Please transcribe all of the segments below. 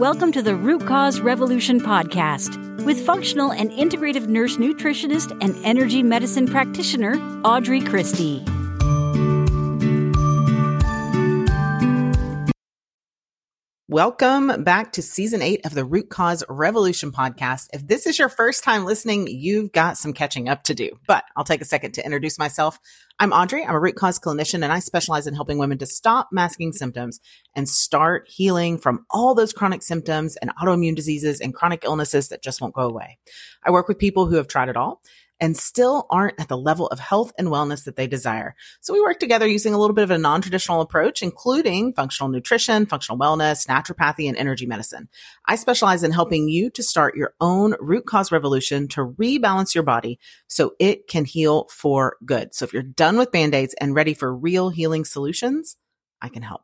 Welcome to the Root Cause Revolution podcast with functional and integrative nurse nutritionist and energy medicine practitioner Audrey Christie. Welcome back to season eight of the Root Cause Revolution podcast. If this is your first time listening, you've got some catching up to do, but I'll take a second to introduce myself. I'm Audrey. I'm a root cause clinician and I specialize in helping women to stop masking symptoms and start healing from all those chronic symptoms and autoimmune diseases and chronic illnesses that just won't go away. I work with people who have tried it all and still aren't at the level of health and wellness that they desire. So we work together using a little bit of a non-traditional approach, including functional nutrition, functional wellness, naturopathy, and energy medicine. I specialize in helping you to start your own root cause revolution to rebalance your body so it can heal for good. So if you're done with band-aids and ready for real healing solutions, I can help.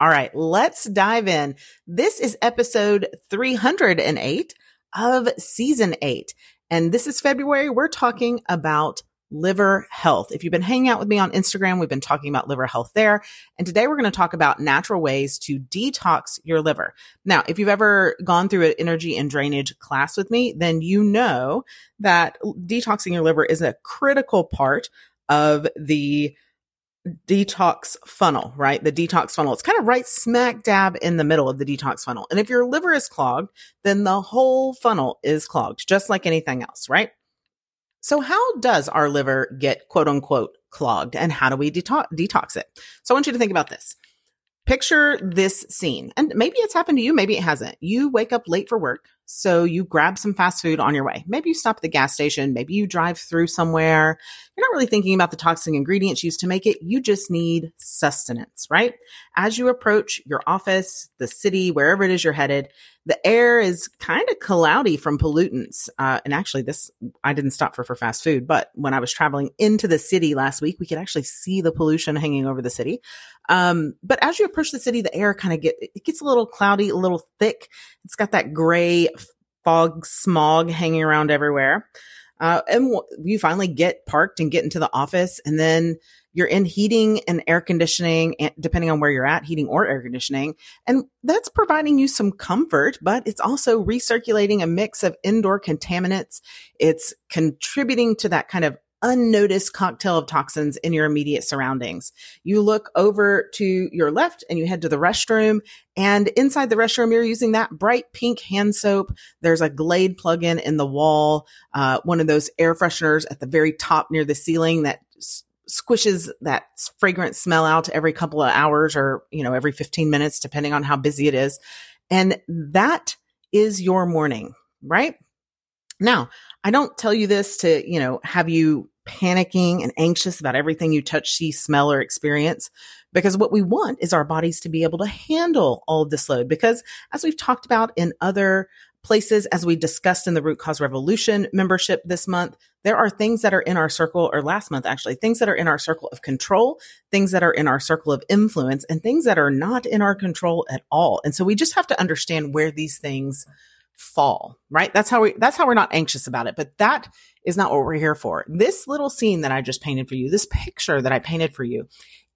All right, let's dive in. This is episode 308 of season eight. And this is February. We're talking about liver health. If you've been hanging out with me on Instagram, we've been talking about liver health there. And today we're going to talk about natural ways to detox your liver. Now, if you've ever gone through an energy and drainage class with me, then you know that detoxing your liver is a critical part of the detox funnel, right? The detox funnel. It's kind of right smack dab in the middle of the detox funnel. And if your liver is clogged, then the whole funnel is clogged, just like anything else, right? So how does our liver get quote unquote clogged and how do we detox, detox it? So I want you to think about this. Picture this scene and maybe it's happened to you. Maybe it hasn't. You wake up late for work. So you grab some fast food on your way. Maybe you stop at the gas station. Maybe you drive through somewhere. You're not really thinking about the toxic ingredients used to make it. You just need sustenance, right? As you approach your office, the city, wherever it is you're headed, the air is kind of cloudy from pollutants. Uh, and actually this, I didn't stop for, for fast food, but when I was traveling into the city last week, we could actually see the pollution hanging over the city. Um, but as you approach the city, the air kind of get, it gets a little cloudy, a little thick. It's got that gray fog smog hanging around everywhere. Uh, and w- you finally get parked and get into the office and then you're in heating and air conditioning, depending on where you're at, heating or air conditioning. And that's providing you some comfort, but it's also recirculating a mix of indoor contaminants. It's contributing to that kind of unnoticed cocktail of toxins in your immediate surroundings. You look over to your left and you head to the restroom and inside the restroom, you're using that bright pink hand soap. There's a Glade plug-in in the wall, uh, one of those air fresheners at the very top near the ceiling that s- squishes that fragrant smell out every couple of hours or, you know, every 15 minutes, depending on how busy it is. And that is your morning, right? Now, I don't tell you this to, you know, have you panicking and anxious about everything you touch, see, smell, or experience. Because what we want is our bodies to be able to handle all of this load. Because as we've talked about in other places, as we discussed in the Root Cause Revolution membership this month, there are things that are in our circle, or last month actually, things that are in our circle of control, things that are in our circle of influence, and things that are not in our control at all. And so we just have to understand where these things fall, right? That's how we, that's how we're not anxious about it. But that is not what we're here for. This little scene that I just painted for you, this picture that I painted for you,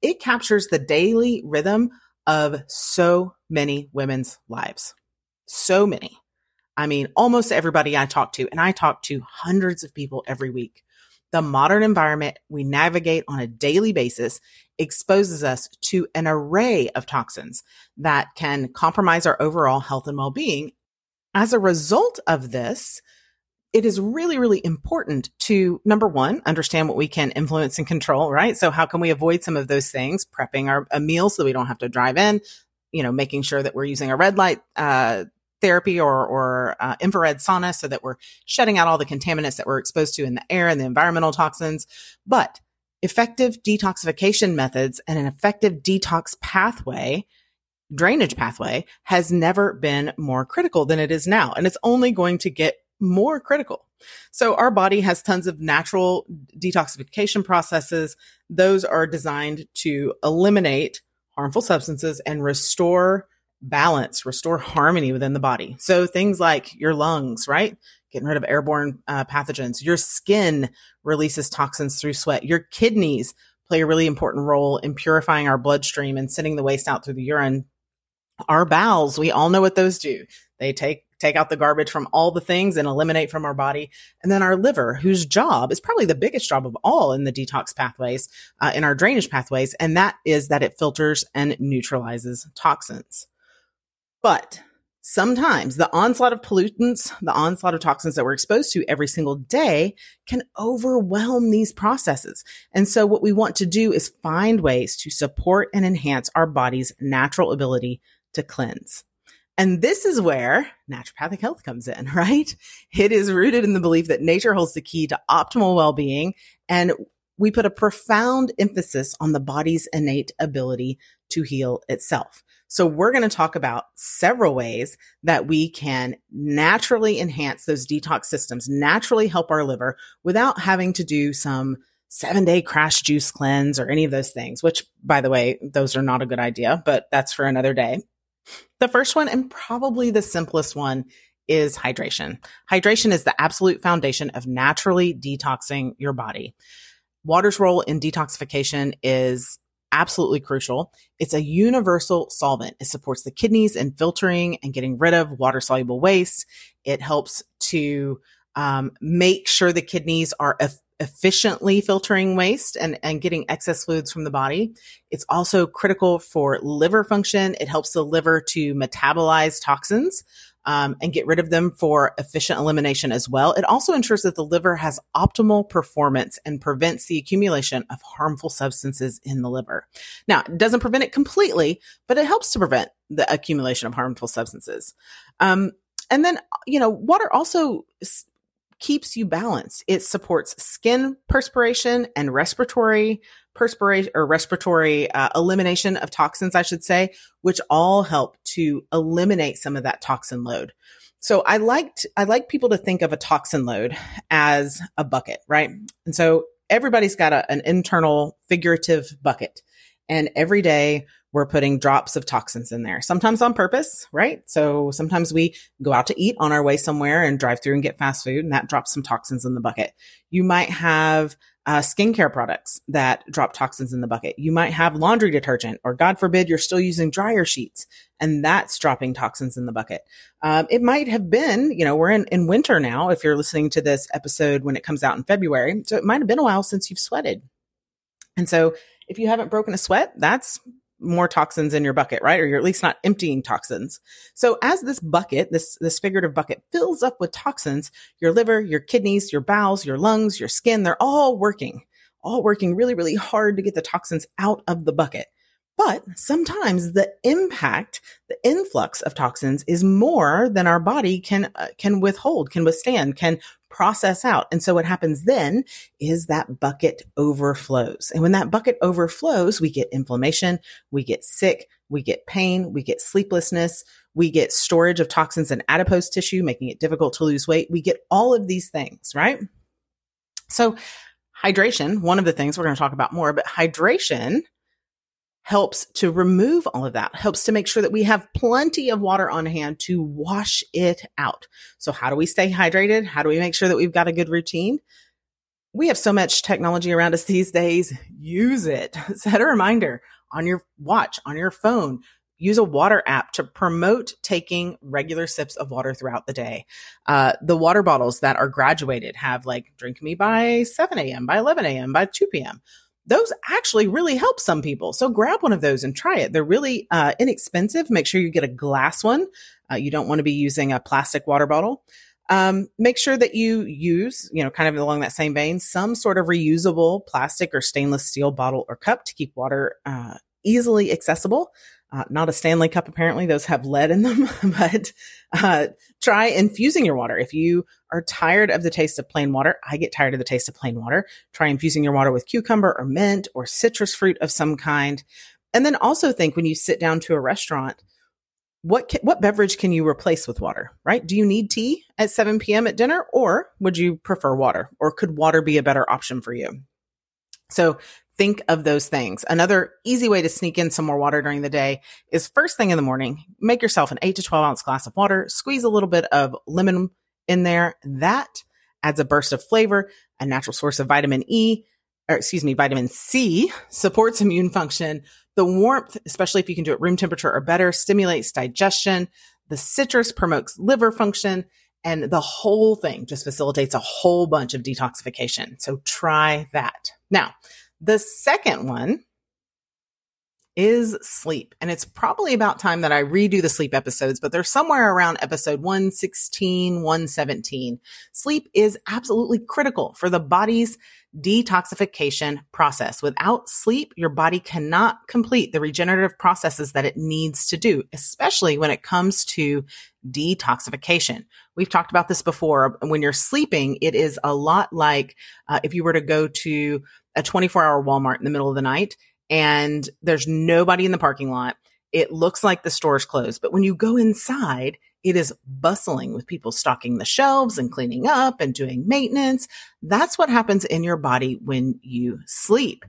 it captures the daily rhythm of so many women's lives. So many. I mean, almost everybody I talk to, and I talk to hundreds of people every week. The modern environment we navigate on a daily basis exposes us to an array of toxins that can compromise our overall health and well-being as a result of this, it is really, really important to number one, understand what we can influence and control, right? So how can we avoid some of those things? Prepping our a meal so we don't have to drive in, you know, making sure that we're using a red light, uh, therapy or, or uh, infrared sauna so that we're shutting out all the contaminants that we're exposed to in the air and the environmental toxins. But effective detoxification methods and an effective detox pathway drainage pathway has never been more critical than it is now. And it's only going to get more critical. So our body has tons of natural detoxification processes. Those are designed to eliminate harmful substances and restore balance, restore harmony within the body. So things like your lungs, right? Getting rid of airborne uh, pathogens. Your skin releases toxins through sweat. Your kidneys play a really important role in purifying our bloodstream and sending the waste out through the urine Our bowels, we all know what those do. They take take out the garbage from all the things and eliminate from our body. And then our liver, whose job is probably the biggest job of all in the detox pathways, uh, in our drainage pathways. And that is that it filters and neutralizes toxins. But sometimes the onslaught of pollutants, the onslaught of toxins that we're exposed to every single day can overwhelm these processes. And so what we want to do is find ways to support and enhance our body's natural ability to cleanse. And this is where naturopathic health comes in, right? It is rooted in the belief that nature holds the key to optimal well-being. And we put a profound emphasis on the body's innate ability to heal itself. So we're going to talk about several ways that we can naturally enhance those detox systems, naturally help our liver without having to do some seven day crash juice cleanse or any of those things, which by the way, those are not a good idea, but that's for another day. The first one and probably the simplest one is hydration. Hydration is the absolute foundation of naturally detoxing your body. Water's role in detoxification is absolutely crucial. It's a universal solvent. It supports the kidneys in filtering and getting rid of water soluble waste. It helps to um, make sure the kidneys are efficiently filtering waste and, and getting excess fluids from the body. It's also critical for liver function. It helps the liver to metabolize toxins um, and get rid of them for efficient elimination as well. It also ensures that the liver has optimal performance and prevents the accumulation of harmful substances in the liver. Now, it doesn't prevent it completely, but it helps to prevent the accumulation of harmful substances. Um, and then, you know, water also keeps you balanced. It supports skin perspiration and respiratory perspiration or respiratory uh, elimination of toxins, I should say, which all help to eliminate some of that toxin load. So I liked, I like people to think of a toxin load as a bucket, right? And so everybody's got a, an internal figurative bucket and every day we're putting drops of toxins in there, sometimes on purpose, right? So sometimes we go out to eat on our way somewhere and drive through and get fast food and that drops some toxins in the bucket. You might have uh, skincare products that drop toxins in the bucket. You might have laundry detergent, or God forbid, you're still using dryer sheets and that's dropping toxins in the bucket. Um, it might have been, you know, we're in, in winter now if you're listening to this episode when it comes out in February. So it might have been a while since you've sweated. And so if you haven't broken a sweat, that's more toxins in your bucket, right? Or you're at least not emptying toxins. So as this bucket, this, this figurative bucket fills up with toxins, your liver, your kidneys, your bowels, your lungs, your skin, they're all working, all working really, really hard to get the toxins out of the bucket. But sometimes the impact, the influx of toxins is more than our body can, uh, can withhold, can withstand, can process out. And so what happens then is that bucket overflows. And when that bucket overflows, we get inflammation, we get sick, we get pain, we get sleeplessness, we get storage of toxins in adipose tissue, making it difficult to lose weight. We get all of these things, right? So hydration, one of the things we're going to talk about more, but hydration helps to remove all of that, helps to make sure that we have plenty of water on hand to wash it out. So how do we stay hydrated? How do we make sure that we've got a good routine? We have so much technology around us these days. Use it. Set a reminder on your watch, on your phone. Use a water app to promote taking regular sips of water throughout the day. Uh, the water bottles that are graduated have like drink me by 7 a.m., by 11 a.m., by 2 p.m those actually really help some people. So grab one of those and try it. They're really uh, inexpensive. Make sure you get a glass one. Uh, you don't want to be using a plastic water bottle. Um, make sure that you use, you know, kind of along that same vein, some sort of reusable plastic or stainless steel bottle or cup to keep water uh, easily accessible. Uh, not a Stanley cup, apparently. Those have lead in them, but uh, try infusing your water. If you are tired of the taste of plain water, I get tired of the taste of plain water. Try infusing your water with cucumber or mint or citrus fruit of some kind. And then also think when you sit down to a restaurant, what can, what beverage can you replace with water, right? Do you need tea at 7 p.m. at dinner or would you prefer water or could water be a better option for you? So think of those things. Another easy way to sneak in some more water during the day is first thing in the morning, make yourself an 8 to 12 ounce glass of water, squeeze a little bit of lemon in there. That adds a burst of flavor, a natural source of vitamin E, or excuse me, vitamin C supports immune function. The warmth, especially if you can do it room temperature or better, stimulates digestion. The citrus promotes liver function and the whole thing just facilitates a whole bunch of detoxification. So try that. Now, the second one is sleep. And it's probably about time that I redo the sleep episodes, but they're somewhere around episode 116, 117. Sleep is absolutely critical for the body's detoxification process. Without sleep, your body cannot complete the regenerative processes that it needs to do, especially when it comes to detoxification. We've talked about this before. When you're sleeping, it is a lot like uh, if you were to go to a 24 hour Walmart in the middle of the night and there's nobody in the parking lot. It looks like the store's closed, but when you go inside, it is bustling with people stocking the shelves and cleaning up and doing maintenance. That's what happens in your body when you sleep.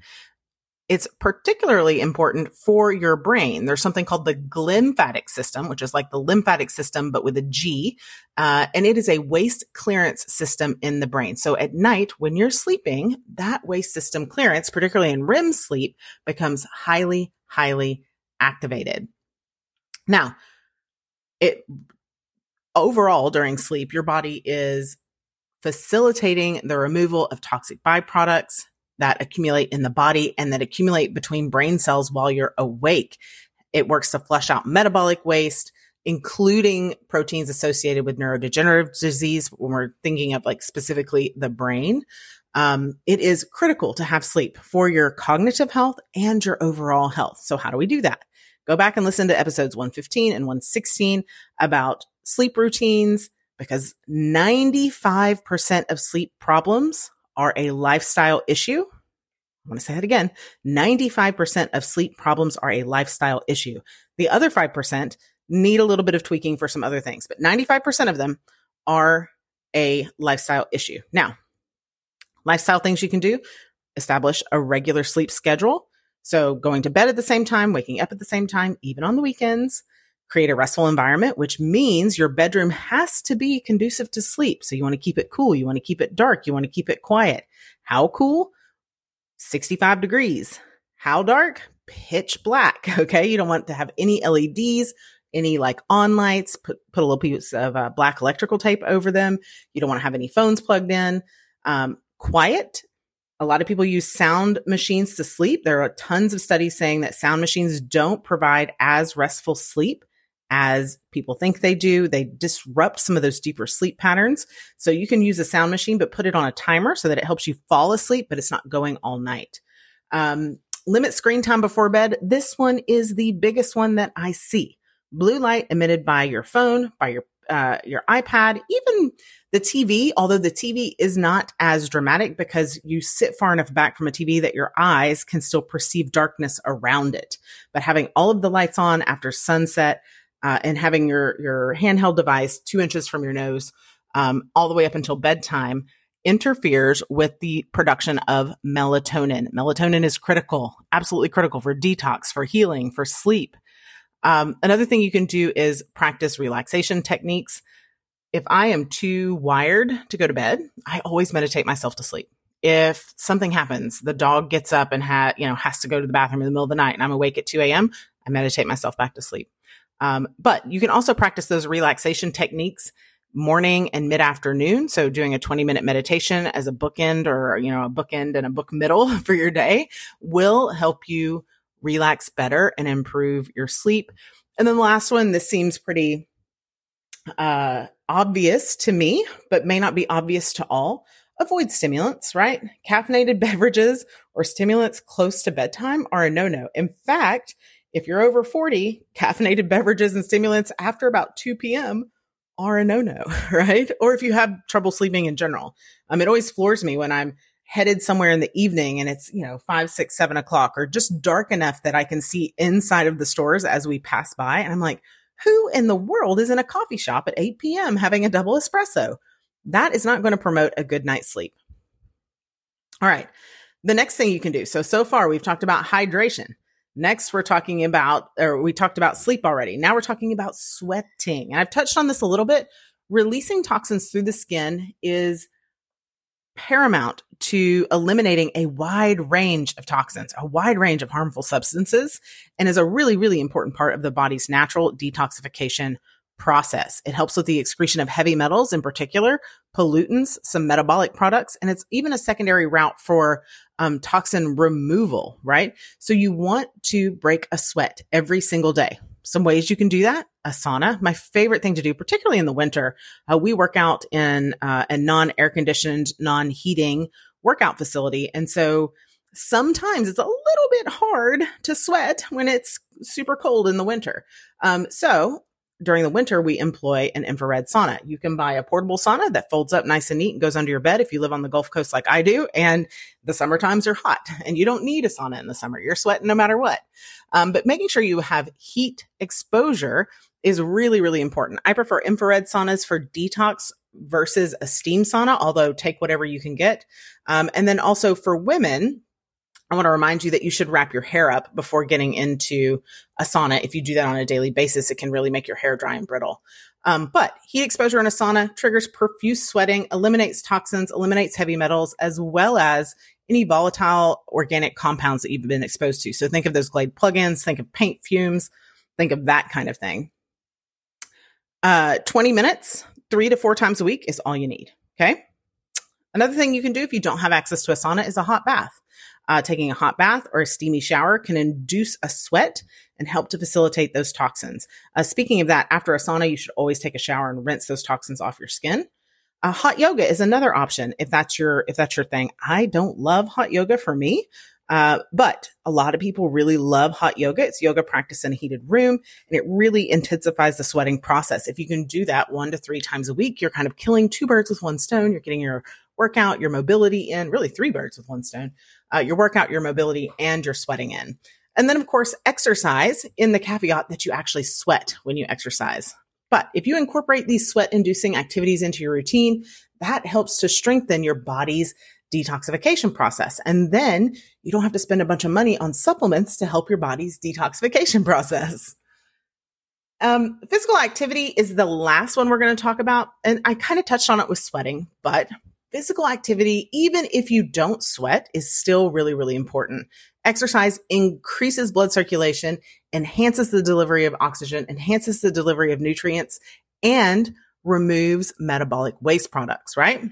It's particularly important for your brain. There's something called the glymphatic system, which is like the lymphatic system, but with a G. Uh, and it is a waste clearance system in the brain. So at night, when you're sleeping, that waste system clearance, particularly in REM sleep, becomes highly, highly activated. Now, it overall during sleep, your body is facilitating the removal of toxic byproducts, that accumulate in the body and that accumulate between brain cells while you're awake. It works to flush out metabolic waste, including proteins associated with neurodegenerative disease when we're thinking of like specifically the brain. Um, it is critical to have sleep for your cognitive health and your overall health. So how do we do that? Go back and listen to episodes 115 and 116 about sleep routines because 95% of sleep problems are a lifestyle issue. I want to say that again. 95% of sleep problems are a lifestyle issue. The other 5% need a little bit of tweaking for some other things, but 95% of them are a lifestyle issue. Now, lifestyle things you can do establish a regular sleep schedule. So going to bed at the same time, waking up at the same time, even on the weekends, create a restful environment, which means your bedroom has to be conducive to sleep. So you want to keep it cool. You want to keep it dark. You want to keep it quiet. How cool? 65 degrees. How dark? Pitch black. Okay. You don't want to have any LEDs, any like on lights, put, put a little piece of uh, black electrical tape over them. You don't want to have any phones plugged in. Um, quiet. A lot of people use sound machines to sleep. There are tons of studies saying that sound machines don't provide as restful sleep as people think they do. They disrupt some of those deeper sleep patterns. So you can use a sound machine, but put it on a timer so that it helps you fall asleep, but it's not going all night. Um, limit screen time before bed. This one is the biggest one that I see. Blue light emitted by your phone, by your uh, your iPad, even the TV, although the TV is not as dramatic because you sit far enough back from a TV that your eyes can still perceive darkness around it. But having all of the lights on after sunset, uh, and having your your handheld device two inches from your nose um, all the way up until bedtime interferes with the production of melatonin. Melatonin is critical, absolutely critical for detox, for healing, for sleep. Um, another thing you can do is practice relaxation techniques. If I am too wired to go to bed, I always meditate myself to sleep. If something happens, the dog gets up and ha- you know has to go to the bathroom in the middle of the night, and I'm awake at 2 a.m., I meditate myself back to sleep. Um, but you can also practice those relaxation techniques morning and mid afternoon. So doing a 20 minute meditation as a bookend or, you know, a bookend and a book middle for your day will help you relax better and improve your sleep. And then the last one, this seems pretty, uh, obvious to me, but may not be obvious to all. Avoid stimulants, right? Caffeinated beverages or stimulants close to bedtime are a no no. In fact, if you're over 40, caffeinated beverages and stimulants after about 2 p.m. are a no-no, right? Or if you have trouble sleeping in general. Um, it always floors me when I'm headed somewhere in the evening and it's, you know, five, six, seven o'clock or just dark enough that I can see inside of the stores as we pass by. And I'm like, who in the world is in a coffee shop at 8 p.m. having a double espresso? That is not going to promote a good night's sleep. All right. The next thing you can do. So, so far we've talked about hydration. Next, we're talking about, or we talked about sleep already. Now we're talking about sweating. And I've touched on this a little bit. Releasing toxins through the skin is paramount to eliminating a wide range of toxins, a wide range of harmful substances, and is a really, really important part of the body's natural detoxification process. It helps with the excretion of heavy metals, in particular, pollutants, some metabolic products, and it's even a secondary route for um, toxin removal, right? So you want to break a sweat every single day. Some ways you can do that a sauna. My favorite thing to do, particularly in the winter, uh, we work out in uh, a non air conditioned, non heating workout facility. And so sometimes it's a little bit hard to sweat when it's super cold in the winter. Um, so during the winter, we employ an infrared sauna. You can buy a portable sauna that folds up nice and neat and goes under your bed if you live on the Gulf Coast like I do. And the summer times are hot and you don't need a sauna in the summer. You're sweating no matter what. Um, but making sure you have heat exposure is really, really important. I prefer infrared saunas for detox versus a steam sauna, although take whatever you can get. Um, and then also for women, I want to remind you that you should wrap your hair up before getting into a sauna. If you do that on a daily basis, it can really make your hair dry and brittle. Um, but heat exposure in a sauna triggers profuse sweating, eliminates toxins, eliminates heavy metals, as well as any volatile organic compounds that you've been exposed to. So think of those Glade plugins, think of paint fumes, think of that kind of thing. Uh, 20 minutes, three to four times a week is all you need. Okay. Another thing you can do if you don't have access to a sauna is a hot bath. Uh, taking a hot bath or a steamy shower can induce a sweat and help to facilitate those toxins. Uh, speaking of that, after a sauna, you should always take a shower and rinse those toxins off your skin. Uh, hot yoga is another option if that's your if that's your thing. I don't love hot yoga for me, uh, but a lot of people really love hot yoga. It's yoga practice in a heated room, and it really intensifies the sweating process. If you can do that one to three times a week, you're kind of killing two birds with one stone. You're getting your workout, your mobility in, really three birds with one stone, uh, your workout, your mobility, and your sweating in. And then, of course, exercise in the caveat that you actually sweat when you exercise. But if you incorporate these sweat inducing activities into your routine, that helps to strengthen your body's detoxification process. And then you don't have to spend a bunch of money on supplements to help your body's detoxification process. Um, physical activity is the last one we're going to talk about. And I kind of touched on it with sweating, but physical activity, even if you don't sweat, is still really, really important. Exercise increases blood circulation, enhances the delivery of oxygen, enhances the delivery of nutrients, and removes metabolic waste products, right?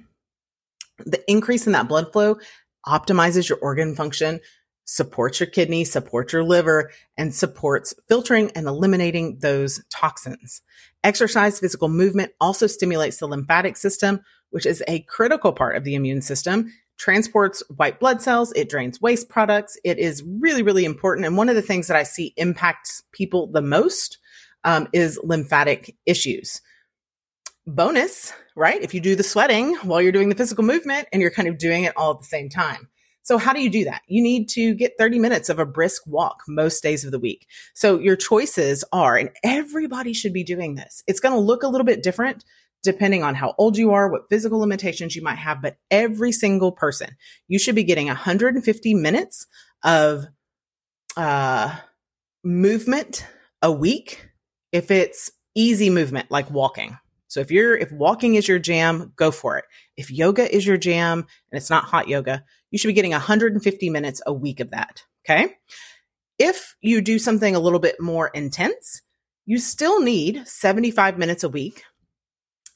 The increase in that blood flow optimizes your organ function, supports your kidney, supports your liver, and supports filtering and eliminating those toxins. Exercise, physical movement also stimulates the lymphatic system, which is a critical part of the immune system, transports white blood cells, it drains waste products. It is really, really important. And one of the things that I see impacts people the most um, is lymphatic issues. Bonus, right? If you do the sweating while you're doing the physical movement and you're kind of doing it all at the same time. So how do you do that? You need to get 30 minutes of a brisk walk most days of the week. So your choices are, and everybody should be doing this. It's going to look a little bit different depending on how old you are, what physical limitations you might have, but every single person, you should be getting 150 minutes of uh, movement a week if it's easy movement like walking. So if you're if walking is your jam, go for it. If yoga is your jam and it's not hot yoga, you should be getting 150 minutes a week of that, okay? If you do something a little bit more intense, you still need 75 minutes a week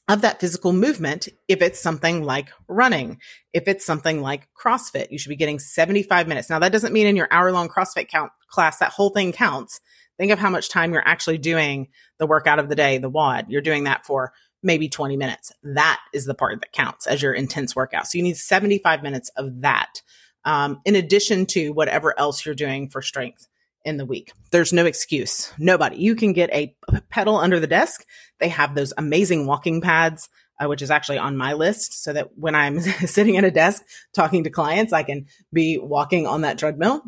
of that physical movement if it's something like running, if it's something like CrossFit. You should be getting 75 minutes. Now, that doesn't mean in your hour long CrossFit count class, that whole thing counts. Think of how much time you're actually doing the workout of the day, the WOD. You're doing that for maybe 20 minutes. That is the part that counts as your intense workout. So you need 75 minutes of that, um, in addition to whatever else you're doing for strength in the week. There's no excuse. Nobody. You can get a pedal under the desk. They have those amazing walking pads, uh, which is actually on my list so that when I'm sitting at a desk talking to clients, I can be walking on that treadmill.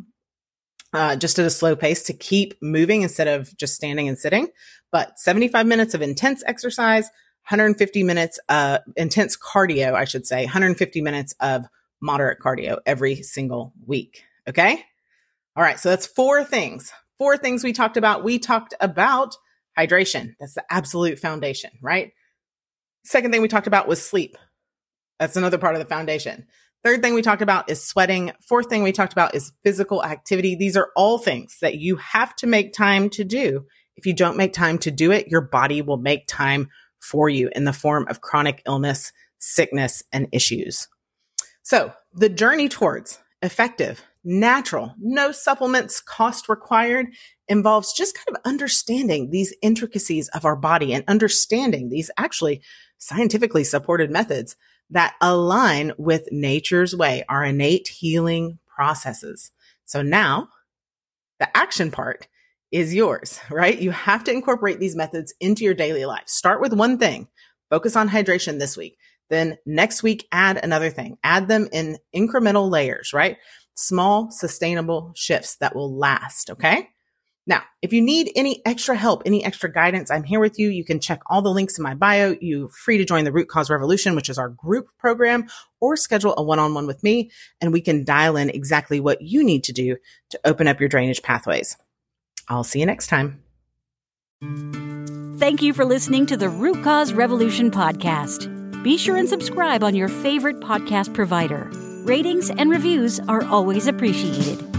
Uh, just at a slow pace to keep moving instead of just standing and sitting. But 75 minutes of intense exercise, 150 minutes, uh, intense cardio, I should say, 150 minutes of moderate cardio every single week. Okay. All right. So that's four things. Four things we talked about. We talked about hydration. That's the absolute foundation, right? Second thing we talked about was sleep. That's another part of the foundation. Third thing we talked about is sweating. Fourth thing we talked about is physical activity. These are all things that you have to make time to do. If you don't make time to do it, your body will make time for you in the form of chronic illness, sickness, and issues. So the journey towards effective, natural, no supplements cost required involves just kind of understanding these intricacies of our body and understanding these actually scientifically supported methods that align with nature's way, our innate healing processes. So now the action part is yours, right? You have to incorporate these methods into your daily life. Start with one thing. Focus on hydration this week. Then next week, add another thing. Add them in incremental layers, right? Small, sustainable shifts that will last. Okay. Now, if you need any extra help, any extra guidance, I'm here with you. You can check all the links in my bio. You're free to join the Root Cause Revolution, which is our group program, or schedule a one on one with me, and we can dial in exactly what you need to do to open up your drainage pathways. I'll see you next time. Thank you for listening to the Root Cause Revolution podcast. Be sure and subscribe on your favorite podcast provider. Ratings and reviews are always appreciated.